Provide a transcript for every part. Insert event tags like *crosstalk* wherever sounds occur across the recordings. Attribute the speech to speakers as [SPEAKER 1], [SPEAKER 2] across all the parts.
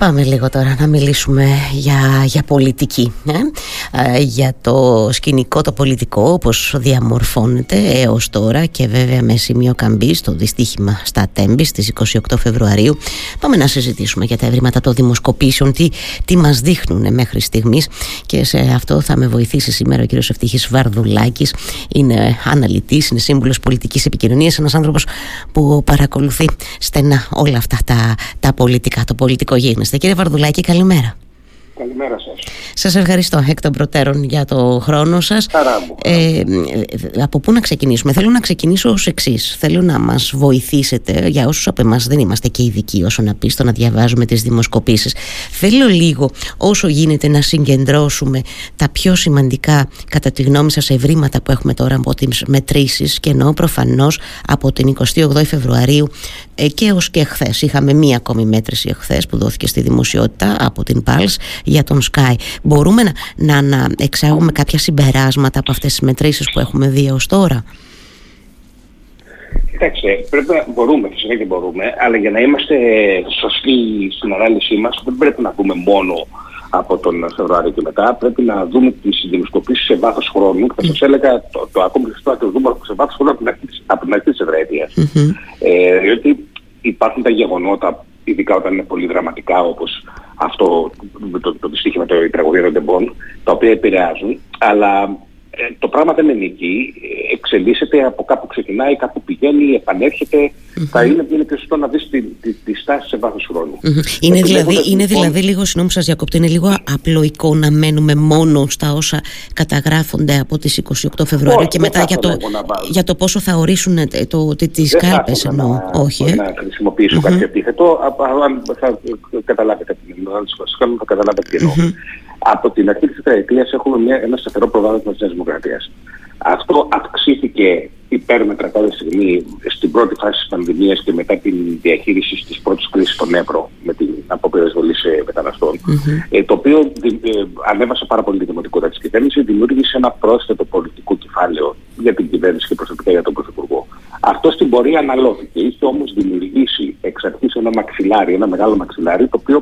[SPEAKER 1] Πάμε λίγο τώρα να μιλήσουμε για, για πολιτική ε; ε; για το σκηνικό το πολιτικό όπως διαμορφώνεται έως τώρα και βέβαια με σημείο καμπή στο δυστύχημα στα Τέμπη στις 28 Φεβρουαρίου. Πάμε να συζητήσουμε για τα ευρήματα των δημοσκοπήσεων τι, τι μας δείχνουν μέχρι στιγμής. Και σε αυτό θα με βοηθήσει σήμερα ο κύριος Ευτύχης Βαρδουλάκης. Είναι αναλυτής, είναι σύμβουλος πολιτικής επικοινωνίας ένας άνθρωπος που παρακολουθεί στενά όλα αυτά τα, τα πολιτικά, το πολιτικό γίγνεσθε Κύριε Βαρδουλάκη, καλημέρα.
[SPEAKER 2] Καλημέρα σας.
[SPEAKER 1] Σας ευχαριστώ εκ των προτέρων για το χρόνο σας.
[SPEAKER 2] Ε,
[SPEAKER 1] από πού να ξεκινήσουμε; Θέλω να ξεκινήσω ως εξής. Θέλω να μας βοηθήσετε, για όσους από εμάς δεν είμαστε και ειδικοί όσο να πεις στο να διαβάζουμε τις δημοσκοπήσεις. Θέλω λίγο όσο γίνεται να συγκεντρώσουμε τα πιο σημαντικά κατά τη γνώμη σας ευρήματα που έχουμε τώρα από τις μετρήσεις και εννοώ προφανώς από την 28η Φεβρουαρίου ε, και ως και χθες. Είχαμε μία ακόμη μέτρηση εχθές που δόθηκε στη δημοσιότητα από την ΠΑΛΣ για τον Sky. Μπορούμε να, να, να εξάγουμε κάποια συμπεράσματα από αυτές τις μετρήσεις που έχουμε δει έως τώρα;
[SPEAKER 2] Κοιτάξτε, πρέπει να μπορούμε, φυσικά και μπορούμε, αλλά για να είμαστε σωστοί στην ανάλυση μας δεν πρέπει να δούμε μόνο από τον Φεβρουάριο και μετά. Πρέπει να δούμε τις δημοσκοπήσεις σε βάθος χρόνου. Θα σας έλεγα το, το ακόμη χρηστό το δούμε σε βάθος χρόνου από την αρχή της ευρετειας Ε, διότι υπάρχουν τα γεγονότα, ειδικά όταν είναι πολύ δραματικά όπως αυτό το, το δυστύχημα, το, η τραγωδία των τεμπών, τα οποία επηρεάζουν, αλλά ε, το πράγμα δεν είναι εκεί. Εξελίσσεται από κάπου ξεκινάει, κάπου πηγαίνει, επανέρχεται. Mm-hmm. Θα είναι, είναι πιο σωστό να δεις τη, τη, τη, στάση σε βάθος χρόνου.
[SPEAKER 1] Mm-hmm. Είναι, δηλαδή, είναι λοιπόν- δηλαδή λίγο, συγγνώμη σας διακόπτω, είναι λίγο απλοϊκό να μένουμε μόνο στα όσα καταγράφονται από τις 28 Φεβρουαρίου και μετά για το, για το πόσο θα ορίσουν ε, το, τι, τις κάλπες εννοώ.
[SPEAKER 2] Όχι, ε; να χρησιμοποιήσω mm-hmm. κάτι αντίθετο, αν θα καταλάβετε τι εννοώ, θα καταλάβετε τι εννοώ από την αρχή της τετραετίας έχουμε μια, ένα σταθερό προβάδισμα της Νέας Δημοκρατίας. Αυτό αυξήθηκε υπέρμετρα κάθε στιγμή στην πρώτη φάση της πανδημίας και μετά την διαχείριση της πρώτης κρίσης στον Εύρο με την απόπειρα εισβολή μεταναστών, mm-hmm. ε, το οποίο ε, ανέβασε πάρα πολύ τη δημοτικότητα της κυβέρνησης, δημιούργησε ένα πρόσθετο πολιτικό κεφάλαιο για την κυβέρνηση και προσωπικά για τον Πρωθυπουργό. Αυτό στην πορεία αναλώθηκε. Είχε όμως δημιουργήσει εξ αρχής ένα μαξιλάρι, ένα μεγάλο μαξιλάρι, το οποίο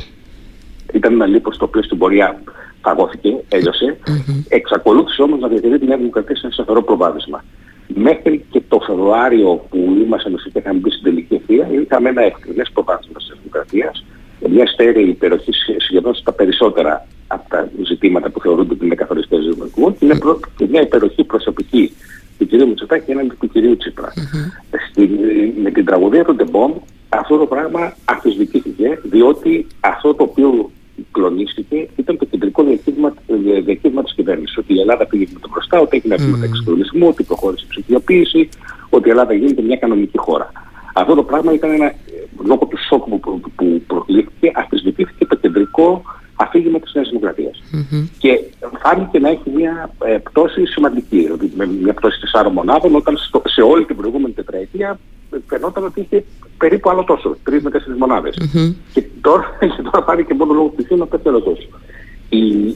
[SPEAKER 2] ήταν ένα λίπος το οποίο στην πορεία φαγώθηκε, έλειωσε. Mm-hmm. Εξακολούθησε όμως να διατηρεί την Νέα Δημοκρατία σε ένα σταθερό προβάδισμα. Μέχρι και το Φεβρουάριο που ήμασταν και είχαμε μπει στην τελική ευθεία, είχαμε ένα ευκρινές προβάδισμα της Δημοκρατίας, μια στέρεη υπεροχή σχεδόν στα περισσότερα από τα ζητήματα που θεωρούνται ότι είναι καθοριστές δημοκρατικού και μια, προ... μια υπεροχή προσωπική του κ. Μητσοτάκη έναντι του κ. Τσίπρα. Mm-hmm. Στη... με την τραγωδία των Τεμπών αυτό το πράγμα αμφισβητήθηκε διότι αυτό το οποίο κλονίστηκε ήταν το κεντρικό διακύβημα, διακύβημα της κυβέρνησης. Ότι η Ελλάδα πήγε με το μπροστά, ότι έγινε mm. εξοικονομισμού, ότι προχώρησε η ψηφιοποίηση, ότι η Ελλάδα γίνεται μια κανονική χώρα. Αυτό το πράγμα ήταν ένα, λόγω του σοκ που, που, που προκλήθηκε, αφισβητήθηκε το κεντρικό αφήγημα της Νέας Δημοκρατίας. Mm-hmm. Και φάνηκε να έχει μια ε, πτώση σημαντική, δηλαδή με μια πτώση τεσσάρων μονάδων, όταν στο, σε όλη την προηγούμενη τετραετία φαινόταν ότι είχε περίπου άλλο τόσο, τρεις με τέσσερις μονάδες. Mm-hmm. Και τώρα, *laughs* και τώρα πάλι και μόνο λόγω του να πέφτει άλλο τόσο. Η,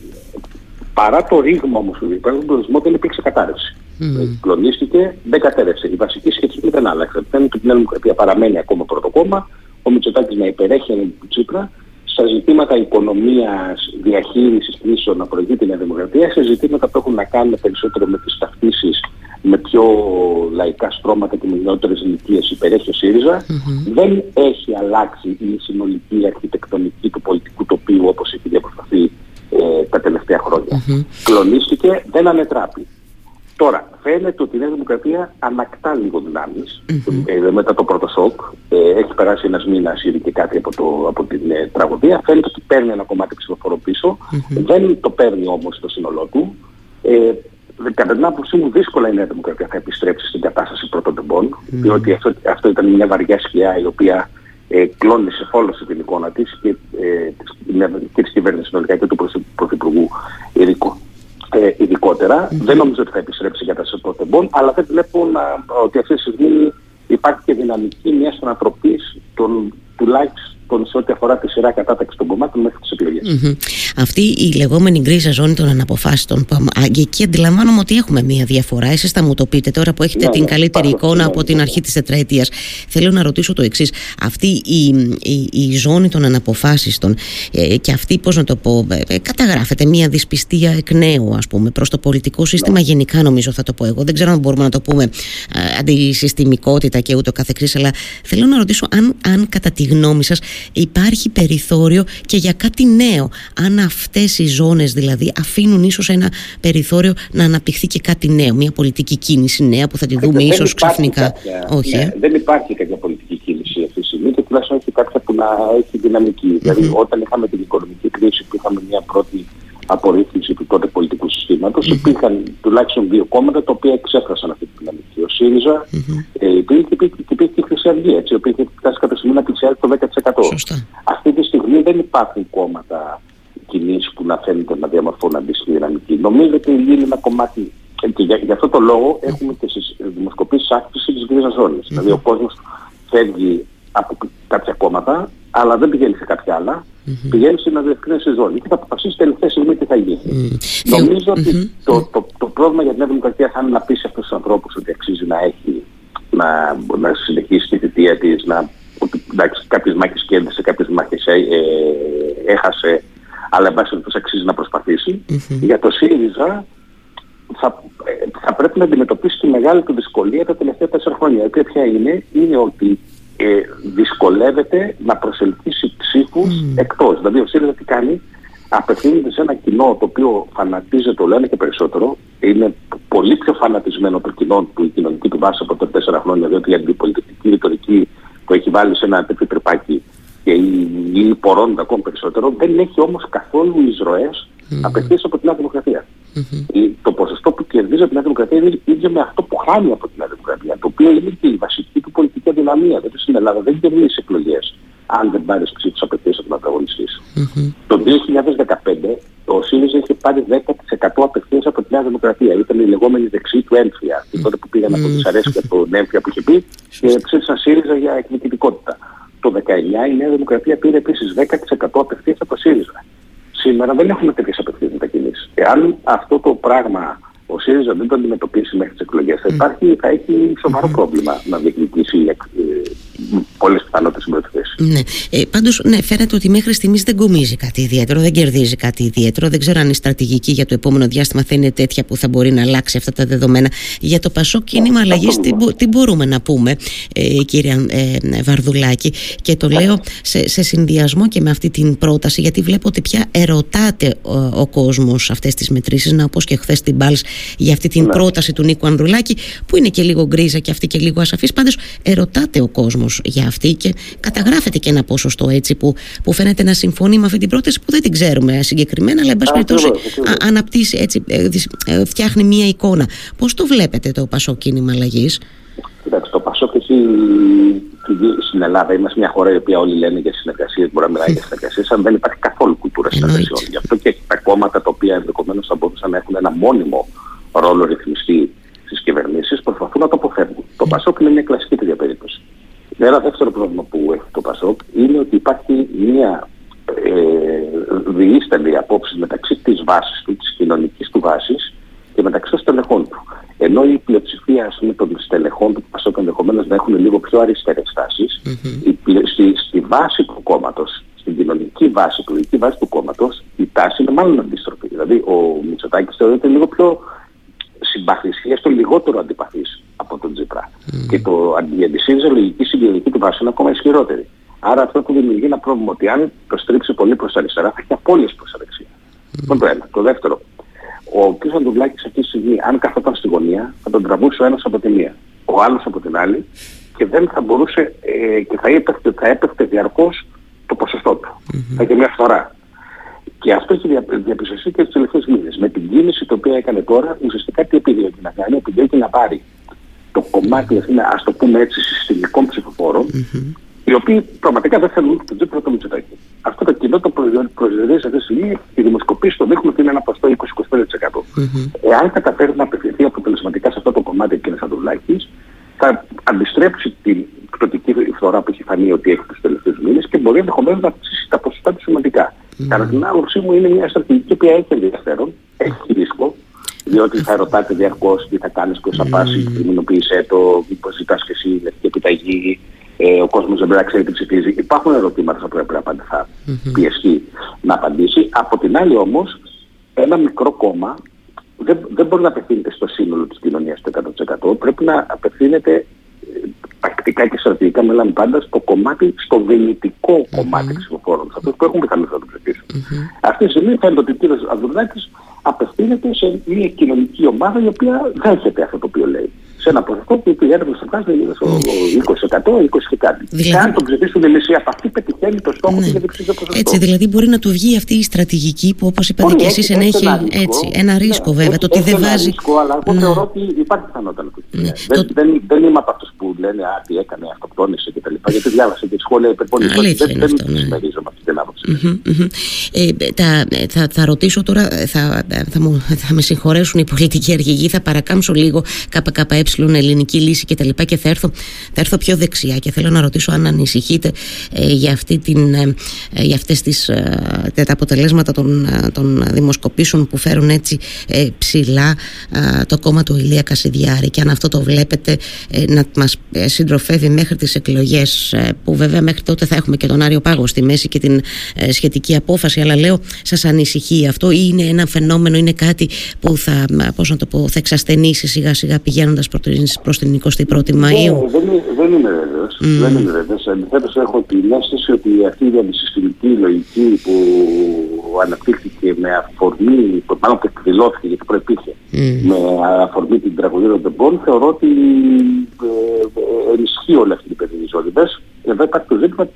[SPEAKER 2] παρά το ρήγμα όμως του διπλανού τουρισμό δεν υπήρξε κατάρρευση. Mm. Κλονίστηκε, δεν κατέρευσε. Η βασική σχετική δεν άλλαξε. Φαίνεται ότι η Νέα Δημοκρατία παραμένει ακόμα πρώτο κόμμα, ο Μητσοτάκης να υπερέχει του Τσίπρα, στα ζητήματα οικονομίας, διαχείρισης κρίσεων να προηγεί την Νέα Δημοκρατία, σε ζητήματα που έχουν να κάνουν περισσότερο με τις ταυτίσεις με πιο λαϊκά στρώματα και με νεότερες ηλικίες υπερέχει ο ΣΥΡΙΖΑ, δεν έχει αλλάξει η συνολική αρχιτεκτονική του πολιτικού τοπίου όπως έχει διαπροσπαθεί ε, τα τελευταία χρόνια. Mm-hmm. Κλονίστηκε, δεν ανετράπει. Τώρα, φαίνεται ότι η Νέα Δημοκρατία ανακτά λίγο δυνάμεις ε, μετά το πρώτο σοκ. Ε, έχει περάσει ένας μήνας ήδη και κάτι από, το, από την ε, τραγωδία. Φαίνεται ότι παίρνει ένα κομμάτι ψηφοφορό πίσω. Δεν το παίρνει όμως στο σύνολό του. Ε, κατά την άποψή μου δύσκολα η Νέα Δημοκρατία θα επιστρέψει στην κατάσταση πρώτων τεμπών, mm. διότι αυτό, αυτό ήταν μια βαριά σκιά η οποία ε, κλώνησε όλο την εικόνα της και, ε, και της κυβέρνησης συνολικά και του Πρωθυπουργού ειδικό. Ε, ειδικότερα. Mm. Δεν νομίζω ότι θα επιστρέψει η κατάσταση πρώτων τεμπών, αλλά δεν βλέπω να, ότι αυτή τη στιγμή υπάρχει και δυναμική μιας ανατροπή των τουλάχιστον σε ό,τι αφορά τη σειρά κατάταξης των κομμάτων μέχρι τις εκλογές.
[SPEAKER 1] Αυτή η λεγόμενη γκρίζα ζώνη των αναποφάσεων, και εκεί αντιλαμβάνομαι ότι έχουμε μία διαφορά. Εσείς θα μου το πείτε τώρα που έχετε ναι, την ναι, καλύτερη εικόνα από την αρχή της τετραετίας. Θέλω να ρωτήσω το εξής. Αυτή η, η, η ζώνη των αναποφάσιστων ε, και αυτή, πώς να το πω, ε, ε, καταγράφεται μία δυσπιστία εκ νέου, ας πούμε, προς το πολιτικό σύστημα ναι. γενικά νομίζω θα το πω εγώ. Δεν ξέρω αν μπορούμε να το πούμε ε, αντισυστημικότητα και ούτω καθεξής, αλλά θέλω να ρωτήσω αν, αν κατά τη γνώμη σας υπάρχει περιθώριο και για κάτι νέο. Αν αυτές οι ζώνες δηλαδή αφήνουν ίσως ένα περιθώριο να αναπτυχθεί και κάτι νέο, μια πολιτική κίνηση νέα που θα τη δούμε ίσως ξαφνικά.
[SPEAKER 2] Κάποια, Όχι, ναι, ε; Δεν υπάρχει κάποια πολιτική κίνηση αυτή τη στιγμή και τουλάχιστον όχι κάποια που να έχει δυναμική. Δηλαδή όταν είχαμε την οικονομική κρίση που είχαμε μια πρώτη απορρίθμιση του τότε πολιτικού συστήματος mm-hmm. υπήρχαν τουλάχιστον δύο κόμματα τα οποία εξέφρασαν αυτή τη δυναμική. Ο ΣΥΡΙΖΑ mm-hmm. ε, υπήρχε και υπήρχε και η Χρυσή Αυγή, έτσι, η οποία είχε φτάσει κάποια στιγμή να πλησιάζει το 10%.
[SPEAKER 1] Σωστά.
[SPEAKER 2] Αυτή τη στιγμή δεν υπάρχουν κόμματα κινήσεις που να φαίνεται να διαμορφώνουν αντίστοιχη δυναμική. Νομίζω ότι είναι ένα κομμάτι και για, για αυτό το λόγο έχουμε και στις δημοσκοπήσεις άκρηση της γκρίζας ζώνης. Mm-hmm. Δηλαδή ο κόσμος φεύγει από κάποια κόμματα, αλλά δεν πηγαίνει σε κάποια άλλα, mm-hmm. πηγαίνει σε μια διευκρίνηση ζώνη και θα αποφασίσει τελευταία στιγμή τι θα γίνει. Mm-hmm. Νομίζω ότι mm-hmm. το, το, το, πρόβλημα για την Δημοκρατία θα είναι να πείσει αυτούς τους ανθρώπους ότι αξίζει να έχει, να, να συνεχίσει τη θητεία της, να ότι εντάξει, κάποιες μάχες κέρδισε, κάποιες μάχες ε, ε, έχασε, αλλά εν πάση αξίζει να προσπαθήσει. Mm-hmm. Για το ΣΥΡΙΖΑ θα, ε, θα πρέπει να αντιμετωπίσει τη μεγάλη του δυσκολία τα τελευταία τέσσερα χρόνια. Η οποία ποια είναι, είναι ότι ε, δυσκολεύεται να προσελκύσει ψήφους mm. εκτός. Δηλαδή ο ΣΥΡΙΖΑ τι κάνει, απευθύνεται σε ένα κοινό το οποίο φανατίζεται το λένε και περισσότερο, είναι πολύ πιο φανατισμένο το κοινό του, η κοινωνική του βάση από τα τέσσερα χρόνια, διότι η αντιπολιτευτική ρητορική που έχει βάλει σε ένα τέτοιο τρυπάκι και είναι πορώνεται ακόμα περισσότερο, δεν έχει όμως καθόλου εισρωές mm. απευθείας από την Νέα Δημοκρατία. Mm-hmm. Το ποσοστό που κερδίζει από την Νέα Δημοκρατία είναι ίδιο με αυτό που χάνει από την Νέα Δημοκρατία, το οποίο είναι και η βασική του πολιτική αδυναμία. Δηλαδή στην Ελλάδα δεν κερδίζει εκλογές αν δεν πάρεις ψήφου απευθεία από τον ανταγωνιστή σου. Mm-hmm. Το 2015 ο ΣΥΡΙΖΑ είχε πάρει 10% απευθείας από τη Νέα Δημοκρατία. Ήταν η λεγόμενη δεξί του έμφυα. Mm-hmm. Τότε που πήγαν από τι αρέσει από τον έμφυα που είχε πει και ψήφισαν ΣΥΡΙΖΑ για εκδικητικότητα. Το 19 η Νέα Δημοκρατία πήρε επίσης 10% απευθείας από το ΣΥΡΙΖΑ. Σήμερα δεν έχουμε τέτοιες απευθείας μετακινήσεις. Εάν αυτό το πράγμα ο ΣΥΡΙΖΑ δεν το αντιμετωπίσει μέχρι τις εκλογές, θα, υπάρχει, θα έχει σοβαρό πρόβλημα να διεκδικήσει ε, πολλέ πιθανότητες
[SPEAKER 1] Ναι. Ε, Πάντως, ναι, φαίνεται ότι μέχρι στιγμής δεν κομίζει κάτι ιδιαίτερο, δεν κερδίζει κάτι ιδιαίτερο. Δεν ξέρω αν η στρατηγική για το επόμενο διάστημα θα είναι τέτοια που θα μπορεί να αλλάξει αυτά τα δεδομένα. Για το Πασό κίνημα αλλαγής, τι, τι, μπορούμε να πούμε, ε, κύριε ε, Βαρδουλάκη; Και το λέω σε, σε συνδυασμό και με αυτή την πρόταση, γιατί βλέπω ότι πια ερωτάται ο, ο κόσμος αυτές τις μετρήσεις. Να, όπως και χθες την Μπάλ για αυτή την ναι. πρόταση του Νίκου Ανδρουλάκη, που είναι και λίγο γκρίζα και αυτή και λίγο ασαφής. Πάντως, ερωτάται ο κόσμος για αυτή και καταγράφεται και ένα ποσοστό έτσι που, που φαίνεται να συμφωνεί με αυτή την πρόταση που δεν την ξέρουμε συγκεκριμένα, αλλά εν πάση περιπτώσει αναπτύσσει έτσι, ε, ε, φτιάχνει μία εικόνα. Πώς το βλέπετε το Πασό κίνημα αλλαγής;
[SPEAKER 2] Κοιτάξτε, το Πασό και εσύ στην Ελλάδα είμαστε μια χώρα η οποία όλοι λένε για συνεργασίες, μπορεί να μιλάει για συνεργασίες, αλλά δεν υπάρχει καθόλου κουλτούρα συνεργασιών. Γι' αυτό και τα κόμματα τα οποία ενδεχομένως θα μπορούσαν να έχουν ένα μόνιμο ρόλο ρυθμιστή στις κυβερνήσεις προσπαθούν να το αποφεύγουν. Το Πασόκ είναι μια κλασική τέτοια περίπτωση. Ένα δεύτερο πρόβλημα που έχει το Πασόκ είναι ότι υπάρχει μια ε, διήστανη απόψη μεταξύ της βάσης του, της κοινωνικής του βάσης και μεταξύ των στελεχών του. Ενώ η πλειοψηφία ας πούμε, των στελεχών του Πασόκ ενδεχομένως να έχουν λίγο πιο αριστερές τάσεις, mm-hmm. στη, στη βάση του κόμματος, στην κοινωνική βάση, πολιτική βάση του κόμματος, η τάση είναι μάλλον αντίστροφη. Δηλαδή ο Μητσοτάκης θεωρείται λίγο πιο συμπαθής, έστω λιγότερο αντιπαθής από τον Τζίπρα. Mm. Και το αντιεντησίζε λογική συμπληρωματική του βάση είναι ακόμα ισχυρότερη. Άρα αυτό που δημιουργεί ένα πρόβλημα ότι αν το στρίψει πολύ προς τα αριστερά θα έχει απόλυες προς τα δεξιά. Mm. το ένα. Το δεύτερο, ο κ. Αντουλάκης αυτή τη στιγμή, αν καθόταν στη γωνία, θα τον τραβούσε ο ένας από τη μία, ο άλλος από την άλλη και δεν θα μπορούσε ε, και θα έπεφτε, θα έπεφτε διαρκώς το ποσοστό του. Mm-hmm. Θα είχε μια φορά. Και αυτό έχει διαπιστωθεί και του τελευταίου μήνες. Με την κίνηση την οποία έκανε τώρα, ουσιαστικά τι επιδιώκει να κάνει, επιδιώκει να πάρει το κομμάτι, ας το πούμε έτσι, συστημικών ψηφοφόρων, mm-hmm. οι οποίοι πραγματικά δεν θέλουν τον Τζίπρα το Μητσοτάκη. Αυτό το κοινό το προσδιορίζει αυτή τη στιγμή, οι δημοσκοπήσει το δείχνουν ότι είναι ένα ποστό 20-25%. Mm-hmm. Εάν καταφέρει να απευθυνθεί αποτελεσματικά σε αυτό το κομμάτι ο κ. Σαντουλάκη, θα αντιστρέψει την πτωτική φθορά που έχει φανεί ότι έχει τους τελευταίους μήνες και μπορεί ενδεχομένως να αυξήσει τα ποσοστά του σημαντικά. Κατά την άποψή μου είναι μια στρατηγική που έχει ενδιαφέρον, έχει ρίσκο, διότι θα ρωτάτε διαρκώς τι θα κάνεις, ποιο θα πάσει, κριμινοποίησέ το, μήπως ζητάς και εσύ λευκή επιταγή, ε, ο κόσμος δεν πρέπει να ξέρει τι ψηφίζει. Υπάρχουν ερωτήματα που πρέπει να θα πιεστεί να απαντήσει. Από την άλλη όμως, ένα μικρό κόμμα δεν, δεν μπορεί να απευθύνεται στο σύνολο της κοινωνίας το 100%. Πρέπει να απευθύνεται τακτικά και στρατηγικά μιλάμε πάντας στο κομμάτι, στο δυνητικό mm-hmm. κομμάτι ψηφοφόρων, σε αυτούς που έχουν πιθανότητα να το ψηφίσουν. Mm-hmm. Αυτή τη στιγμή φαίνεται ότι ο κ. Αδουρνάκη απευθύνεται σε μια κοινωνική ομάδα η οποία δέχεται αυτό το οποίο λέει σε ένα ποσοστό που η έρευνα στο κάθε είναι στο 20%, 20% και κάτι. Δηλαδή... αν τον ψηφίσουν οι μισοί από αυτή, πετυχαίνει το στόχο ναι. του για το ποσοστό.
[SPEAKER 1] Έτσι, δηλαδή μπορεί να του βγει αυτή η στρατηγική που όπως είπατε και εσείς ενέχει ένα ρίσκο, έτσι, ένα ρίσκο ναι, βέβαια.
[SPEAKER 2] το ότι δεν βάζει. ρίσκο, αλλά εγώ ναι. θεωρώ ότι υπάρχει πιθανότητα να το ναι. δεν, δεν, δεν είμαι από αυτούς που λένε Α, τι έκανε, αυτοκτόνησε κτλ. Γιατί διάβασα και σχόλια υπερπολιτικών. Δεν, δεν συμμερίζομαι αυτή την άποψη.
[SPEAKER 1] Ε, θα ρωτήσω τώρα, θα με συγχωρέσουν οι πολιτικοί αρχηγοί, θα παρακάμψω λίγο ΚΚΕ ελληνική λύση κτλ. Και, και θα, έρθω, θα έρθω πιο δεξιά και θέλω να ρωτήσω αν ανησυχείτε ε, για, αυτή την, ε, ε για αυτές τις, ε, τα αποτελέσματα των, ε, των δημοσκοπήσεων που φέρουν έτσι ψηλά το κόμμα του Ηλία Κασιδιάρη και αν αυτό το βλέπετε να μας συντροφεύει μέχρι τις εκλογές που βέβαια μέχρι τότε θα έχουμε και τον Άριο Πάγο στη μέση και την σχετική απόφαση αλλά λέω σας ανησυχεί αυτό ή είναι ένα φαινόμενο, είναι κάτι που θα, πώς να το πω, θα εξασθενήσει σιγά σιγά πηγαίνοντας προς προς την 21η Μαΐου;
[SPEAKER 2] Ναι, δεν, δεν είμαι βέβαιος. Mm. Δεν είμαι βέβαιος. Αντιθέτως έχω την αίσθηση ότι αυτή η διαδυσυστημική λογική που αναπτύχθηκε με αφορμή, μάλλον που εκδηλώθηκε γιατί προϋπήρχε, mm. με αφορμή την τραγωδία των Τεμπών, θεωρώ ότι ε, ε, ενισχύει όλη αυτή την περιοριζότητα. Εδώ υπάρχει το ζήτημα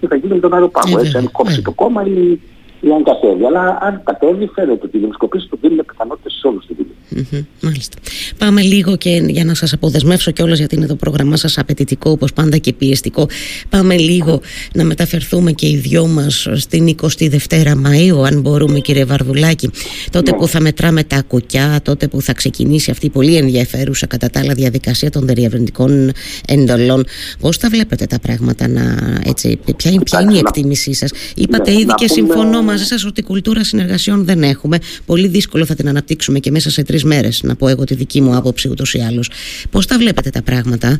[SPEAKER 2] τι θα γίνει με τον αεροπάγο. Έτσι, αν κόψει το κόμμα ή ή αν κατέβει. Αλλά αν κατέβει, φαίνεται ότι οι δημοσκοπήσει του δίνουν πιθανότητες σε όλους τη
[SPEAKER 1] δουλειά. Μάλιστα. Πάμε λίγο και για να σας αποδεσμεύσω κιόλας, γιατί είναι το πρόγραμμά σας απαιτητικό όπως πάντα και πιεστικό. Πάμε λίγο να μεταφερθούμε και οι δυο μας στην 22η Μαου, αν μπορούμε, κύριε Βαρδουλάκη. Τότε ναι. που θα μετράμε τα κουκιά, τότε που θα ξεκινήσει αυτή η πολύ ενδιαφέρουσα κατά τα άλλα διαδικασία των διευρυντικών εντολών. Πώς τα βλέπετε τα πράγματα, να, έτσι, ποια, ποια είναι η εκτίμησή σας; Είπατε ναι, ήδη και συμφωνώ μαζί σας ότι κουλτούρα συνεργασιών δεν έχουμε. Πολύ δύσκολο θα την αναπτύξουμε και μέσα σε τρεις μέρες, να πω εγώ τη δική μου άποψη ούτως ή άλλως. Πώς τα βλέπετε τα πράγματα;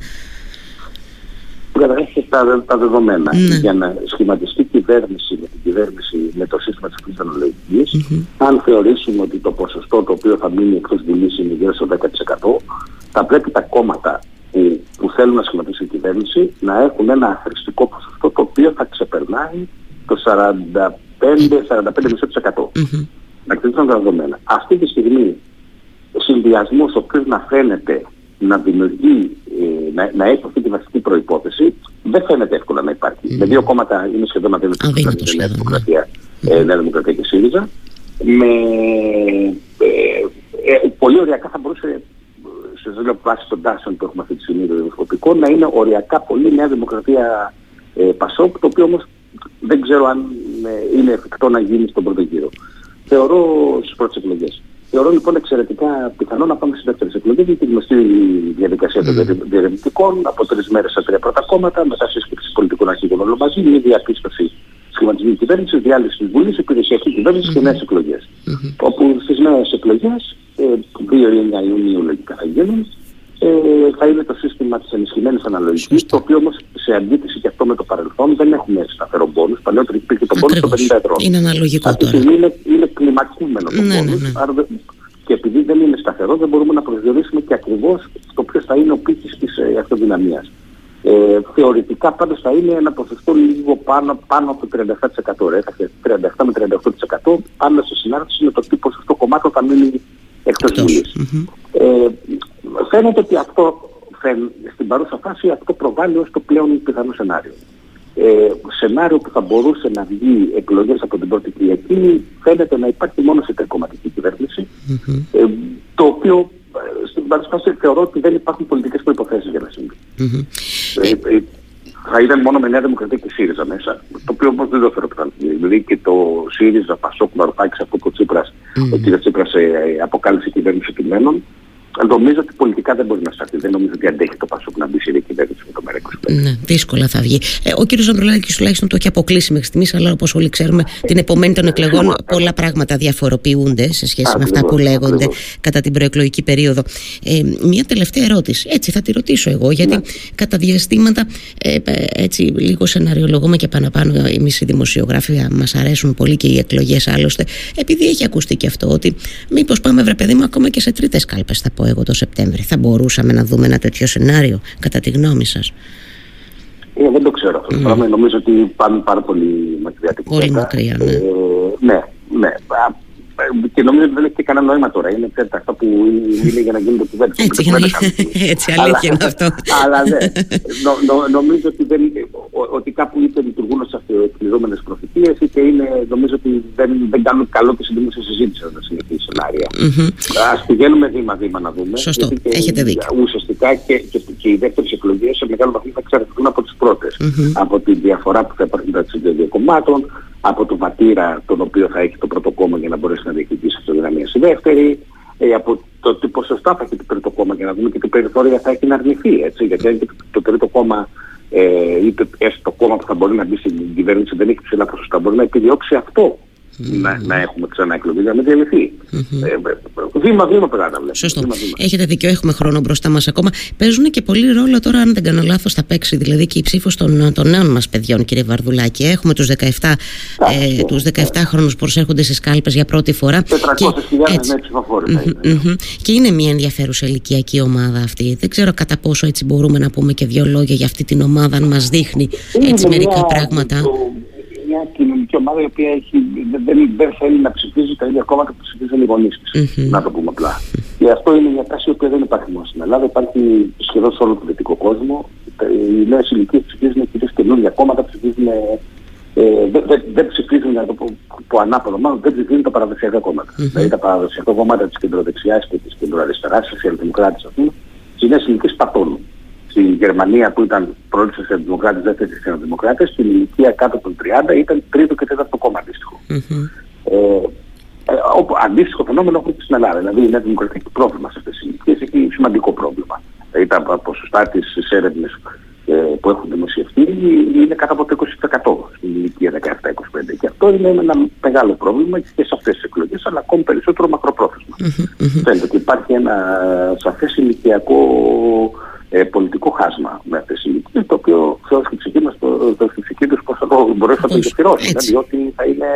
[SPEAKER 2] Καταρχήν τα, τα δεδομένα. Ναι. Για να σχηματιστεί κυβέρνηση με την κυβέρνηση με το σύστημα της κριτική αναλογικής, mm-hmm. αν θεωρήσουμε ότι το ποσοστό το οποίο θα μείνει εκτός Βουλής είναι γύρω στο 10%, θα πρέπει τα κόμματα που, που θέλουν να σχηματίσουν κυβέρνηση να έχουν ένα αχρηστικό ποσοστό το οποίο θα ξεπερνάει το 45-45% mm-hmm. να κρατήσουν τα δεδομένα. Αυτή τη στιγμή ο συνδυασμός ο οποίος να φαίνεται να δημιουργεί, ε, να, να έχει αυτή τη βασική προπόθεση, δεν φαίνεται εύκολα να υπάρχει. Mm. Με δύο κόμματα είναι σχεδόν αδύνατο να η Νέα Δημοκρατία, ε, Νέα Δημοκρατία και ΣΥΡΙΖΑ. Με, ε, ε, πολύ ωριακά θα μπορούσε σε δύο βάσει των τάσεων που έχουμε αυτή τη στιγμή το δημοσκοπικό να είναι οριακά πολύ Νέα Δημοκρατία ε, Πασόκ, το οποίο όμως δεν ξέρω αν ε, είναι εφικτό να γίνει στον πρώτο γύρο. Θεωρώ στις πρώτες εκλογές. Θεωρώ λοιπόν εξαιρετικά πιθανό να πάμε στι δεύτερε εκλογέ για τη γνωστή διαδικασία mm. των διερευνητικών από τρεις μέρες στα τρία πρώτα κόμματα, μετά σύσκεψη πολιτικών αρχηγών όλων μαζί, μια διαπίστωση σχηματισμού κυβέρνηση, διάλυση της Βουλής, υπηρεσιακή κυβέρνηση mm. και νέες εκλογές. Mm-hmm. Όπου στις νέες εκλογές, 2 ε, Ιουνίου λογικά θα γίνουν, ε, θα είναι το σύστημα της ενισχυμένης αναλογικής, το οποίο όμως σε αντίθεση και αυτό με το παρελθόν δεν έχουμε σταθερό πόνου. Παλιότερα υπήρχε το πόνου στο 50 ευρώ.
[SPEAKER 1] Είναι αναλογικό
[SPEAKER 2] Αυτή
[SPEAKER 1] τώρα.
[SPEAKER 2] Είναι, είναι κλιμακούμενο το ναι, πόνους, ναι, ναι. και επειδή δεν είναι σταθερός δεν μπορούμε να προσδιορίσουμε και ακριβώς το ποιος θα είναι ο πύχης της ε, αυτοδυναμίας. Ε, θεωρητικά πάντως θα είναι ένα ποσοστό λίγο πάνω, πάνω από το 37%. Ρε. 37 με 38% πάνω σε συνάρτηση με το τι ποσοστό κομμάτων θα μείνει εκτός Βουλής. Mm-hmm. Ε, φαίνεται ότι αυτό στην παρούσα φάση αυτό προβάλλει ως το πλέον πιθανό σενάριο. Ε, σενάριο που θα μπορούσε να βγει εκλογές από την πρώτη Κυριακή φαίνεται να υπάρχει μόνο σε τερκομματική ε, το οποίο ε, στην παρούσα φάση θεωρώ ότι δεν υπάρχουν πολιτικές προϋποθέσεις για να συμβεί. Ε, ε, θα ήταν μόνο με Νέα Δημοκρατία και ΣΥΡΙΖΑ μέσα. Το οποίο όμως δεν το φέρω πιθανό. Δηλαδή και το ΣΥΡΙΖΑ, Πασόκ, Μαροπάκη, αυτό ο Τσίπρας, mm. ο κ. Τσίπρας ε, αποκάλυψε κυβέρνηση του Μένων Νομίζω ότι πολιτικά δεν μπορεί να σταθεί. Δεν νομίζω ότι αντέχει το Πασόκ να μπει σε διακυβέρνηση με το ΜΕΡΑ25.
[SPEAKER 1] Ναι, δύσκολα θα βγει. Ε, ο κ. Ανδρουλάκης τουλάχιστον το έχει αποκλείσει μέχρι στιγμής, αλλά όπως όλοι ξέρουμε, την επομένη των εκλογών πολλά πράγματα διαφοροποιούνται σε σχέση με αυτά που λέγονται κατά την προεκλογική περίοδο. Ε, μια τελευταία ερώτηση. Έτσι θα τη ρωτήσω εγώ, γιατί ναι. κατά διαστήματα ε, ε έτσι λίγο σεναριολογούμε και παραπάνω εμείς οι δημοσιογράφοι μας αρέσουν πολύ και οι εκλογές άλλωστε, επειδή έχει ακουστεί και αυτό ότι μήπως πάμε βρε παιδί μου ακόμα και σε τρίτες κάλπες, θα πω εγώ το Σεπτέμβρη. Θα μπορούσαμε να δούμε ένα τέτοιο σενάριο, κατά τη γνώμη σας;
[SPEAKER 2] Ε, δεν το ξέρω αυτό το πράγμα. Νομίζω ότι πάμε πάρα πολύ μακριά
[SPEAKER 1] Πολύ μακριά, ναι. Ε,
[SPEAKER 2] ναι, ναι. Και νομίζω ότι δεν έχει και κανένα νόημα τώρα. Είναι ξέρετε, αυτά που είναι για να γίνονται κουβέντε.
[SPEAKER 1] Έτσι, *laughs* έτσι, αλήθεια είναι αυτό.
[SPEAKER 2] Αλλά ναι. *laughs* Νο, νο, νομίζω ότι, δεν, ότι κάπου είτε λειτουργούν ως αυτοεκπληρώμενες προφητείε, είτε είναι, νομίζω ότι δεν, δεν κάνουν καλό και στην δημόσια συζήτηση να συνεχίσει σενάρια. Α πηγαίνουμε βήμα-βήμα να δούμε.
[SPEAKER 1] Σωστό. Και, Έχετε δίκιο.
[SPEAKER 2] Ουσιαστικά και, και, και οι δεύτερες εκλογές σε μεγάλο βαθμό θα εξαρτηθούν από τις πρώτες. Από τη διαφορά που θα υπάρχει μεταξύ των δύο κομμάτων, από το βατήρα τον οποίο θα έχει το πρώτο κόμμα για να μπορέσει να διεκδικήσει αυτοδυναμία στη δεύτερη, ε, από το τι ποσοστά θα έχει το τρίτο κόμμα για να δούμε και τι περιθώρια θα έχει να αρνηθεί. Έτσι, γιατί αν το τρίτο κόμμα ε, είτε έστω το κόμμα που θα μπορεί να μπει στην κυβέρνηση δεν έχει ψηλά ποσοστά, μπορεί να επιδιώξει αυτό να, να έχουμε ξανά εκλογή για να διαλυθεί. Βήμα-βήμα πράγματα βλέπουμε.
[SPEAKER 1] Σωστό. Έχετε δίκιο, έχουμε χρόνο μπροστά μας ακόμα. Παίζουν και πολύ ρόλο τώρα, αν δεν κάνω λάθος, θα παίξει δηλαδή και η ψήφος των, των νέων μας παιδιών, κύριε Βαρδουλάκη. Έχουμε τους 17, ε, τους 17 χρόνου που προσέρχονται στι κάλπε για πρώτη φορά.
[SPEAKER 2] 400.000 νέοι ψηφοφόροι.
[SPEAKER 1] Και είναι μια ενδιαφέρουσα ηλικιακή ομάδα αυτή. Δεν ξέρω κατά πόσο έτσι μπορούμε να πούμε και δύο λόγια για αυτή την ομάδα, αν μας δείχνει έτσι μερικά πράγματα
[SPEAKER 2] μια κοινωνική ομάδα η οποία έχει, δεν, δεν θέλει να ψηφίζει τα ίδια κόμματα που ψηφίζουν οι γονείς της. Mm-hmm. Να το πούμε απλά. Και αυτό είναι μια τάση η οποία δεν υπάρχει μόνο στην Ελλάδα, υπάρχει σχεδόν σε όλο τον δυτικό κόσμο. Οι νέες ηλικίες ψηφίζουν κυρίως καινούργια κόμματα, ψηφίζουν. Ε, δεν, δεν, δεν ψηφίζουν, να το πω, που ανάποδο, μάλλον δεν ψηφίζουν τα παραδοσιακά κόμματα. Mm-hmm. Δηλαδή τα παραδοσιακά κόμματα της κεντροδεξιάς και της κεντροαριστεράς, οι σοσιαλδημοκράτε, ας πούμε, οι νέες ηλικίες πατώνουν στη Γερμανία που ήταν πρώτη σοσιαλδημοκράτε, δεύτερη σοσιαλδημοκράτε, στην ηλικία κάτω των 30 ήταν τρίτο και τέταρτο κόμμα αντίστοιχο. Mm-hmm. Ε, ε, όπου, αντίστοιχο φαινόμενο έχουμε και στην Ελλάδα. Δηλαδή η Νέα Δημοκρατία έχει πρόβλημα σε αυτές τις ηλικίες, έχει σημαντικό πρόβλημα. Δηλαδή τα ποσοστά της έρευνες ε, που έχουν δημοσιευτεί είναι κάτω από το 20% στην ηλικία 17-25. Και αυτό είναι ένα μεγάλο πρόβλημα και σε αυτές τις εκλογές, αλλά ακόμη περισσότερο μακροπρόθεσμα. Mm-hmm. Φαίνεται ότι υπάρχει ένα σαφές ηλικιακό ε, πολιτικό χάσμα με αυτές τις ηλικίες, το οποίο θεωρώ στην ψυχή μας, το, το, ψυχή τους πώς θα το μπορέσει να το γεφυρώσει, διότι θα είναι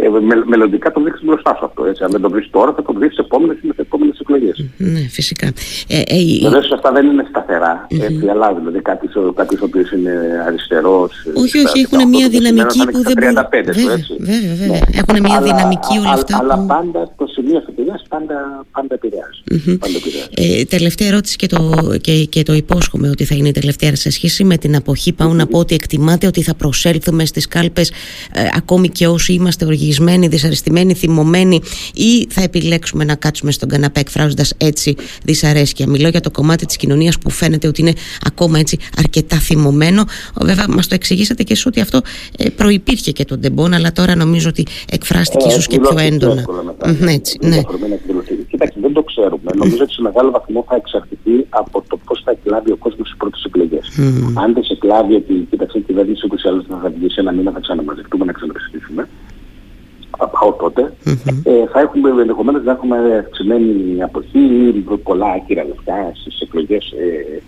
[SPEAKER 2] ε, με, μελλοντικά το βρίσκει μπροστά σου αυτό. Έτσι. Αν δεν το βρεις τώρα, θα το βρεις σε επόμενες ή επόμενες εκλογές.
[SPEAKER 1] Ναι, φυσικά.
[SPEAKER 2] Ε, ε, Βεβαίω αυτά δεν είναι σταθερά. Mm-hmm. Έτσι, αλλά δηλαδή κάτι ο οποίο είναι αριστερός.
[SPEAKER 1] Όχι, όχι, έχουν μια δυναμική που δεν μπορεί. 35, βέβαια, έτσι. βέβαια, βέβαια. Ναι. Έχουν μια δυναμική όλα αυτά.
[SPEAKER 2] Αλλά πάντα το σημείο αφετηρία πάντα, πάντα επηρεάζει.
[SPEAKER 1] Ε, τελευταία ερώτηση και το, και, και το υπόσχομαι ότι θα είναι η τελευταία σε σχέση με την αποχή. Πάω να πω ότι εκτιμάτε ότι θα προσέλθουμε στις κάλπες ε, ακόμη και όσοι είμαστε οργισμένοι οργισμένοι, δυσαρεστημένοι, θυμωμένοι ή θα επιλέξουμε να κάτσουμε στον καναπέ εκφράζοντας έτσι δυσαρέσκεια. Μιλώ για το κομμάτι της κοινωνίας που φαίνεται ότι είναι ακόμα έτσι αρκετά θυμωμένο. Βέβαια, μας το εξηγήσατε και εσεί ότι αυτό ε, προπήρχε και τον Ντεμπόν, αλλά τώρα νομίζω ότι εκφράστηκε ε, ίσως και πιο έντονα.
[SPEAKER 2] έτσι, ναι. Κοιτάξτε, δεν το ξέρουμε. Νομίζω ότι σε μεγάλο βαθμό θα εξαρτηθεί από το πώς θα εκλάβει ο κόσμος στι πρώτες εκλογές. Αν δεν σε εκλάβει ότι κοίταξε η κυβέρνηση ούτως ή άλλως θα βγει σε ένα μήνα, θα ξαναμαζευτούμε να ξαναψηφίσουμε θα πάω τότε, mm-hmm. ε, θα έχουμε ενδεχομένως να έχουμε αυξημένη αποχή ή πολλά άκυρα λεφτά στις εκλογές ε,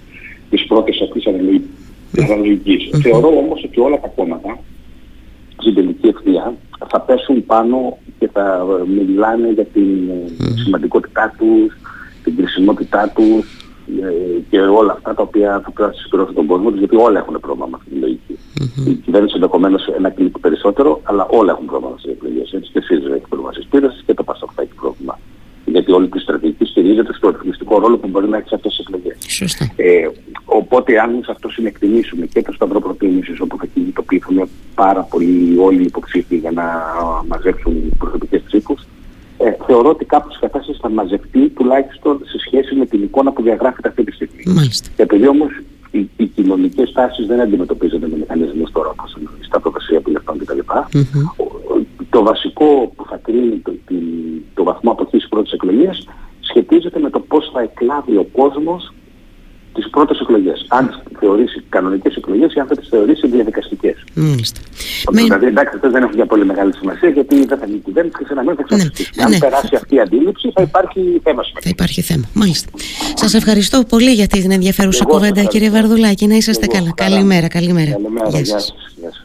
[SPEAKER 2] της πρώτης αυτής αναλογικής. Mm-hmm. Θεωρώ όμως ότι όλα τα κόμματα στην τελική ευθεία θα πέσουν πάνω και θα μιλάνε για την mm-hmm. σημαντικότητά τους, την κρισιμότητά τους ε, και όλα αυτά τα οποία θα πρέπει να συσπηρώσουν τον κόσμο τους, γιατί όλα έχουν πρόβλημα με αυτή τη λογική. Mm-hmm. Η κυβέρνηση ενδεχομένως ένα κλικ περισσότερο, αλλά όλα έχουν πρόβλημα στις εκλογές. Έτσι και εσεί έχει πρόβλημα στις πείρε και το Πασόκ θα έχει πρόβλημα. Γιατί όλη τη στρατηγική στηρίζεται στο ρυθμιστικό ρόλο που μπορεί να έχει σε αυτές τις εκλογές. Ε, οπότε, αν σε αυτό συνεκτιμήσουμε και το σταυρό προτίμηση, όπου θα κινητοποιηθούν πάρα πολλοί όλοι οι υποψήφοι για να μαζέψουν προσωπικές ψήφους, ε, θεωρώ ότι κάπου η κατάσταση θα μαζευτεί τουλάχιστον σε σχέση με την εικόνα που διαγράφεται αυτή τη στιγμή.
[SPEAKER 1] Μάλιστα.
[SPEAKER 2] Και επειδή όμως οι, οι κοινωνικές τάσεις δεν αντιμετωπίζονται με μηχανισμούς τώρα όπως η σταυροδοσία επιλεκτών κτλ. Mm-hmm. Το βασικό που θα κρίνει το, το, το βαθμό αποχής πρώτης εκλογής σχετίζεται με το πώ πώς θα εκλάβει ο κόσμος τις πρώτες εκλογές. Αν τις θεωρήσει κανονικές εκλογές ή αν θα τις θεωρήσει διαδικαστικές.
[SPEAKER 1] Μάλιστα.
[SPEAKER 2] Δηλαδή εντάξει αυτές δεν έχουν για πολύ μεγάλη σημασία γιατί δεν θα γίνει κυβέρνηση και σε ένα θα ξαφνιστεί. Ναι, Αν ναι. περάσει αυτή η αντίληψη θα υπάρχει θέμα
[SPEAKER 1] Θα υπάρχει θέμα. Μάλιστα. Σας ευχαριστώ πολύ για την ενδιαφέρουσα κουβέντα κύριε Βαρδουλάκη. Να είσαστε καλά. Καλημέρα. Καλημέρα.
[SPEAKER 2] Καλημέρα. Γεια σας. Γεια σας.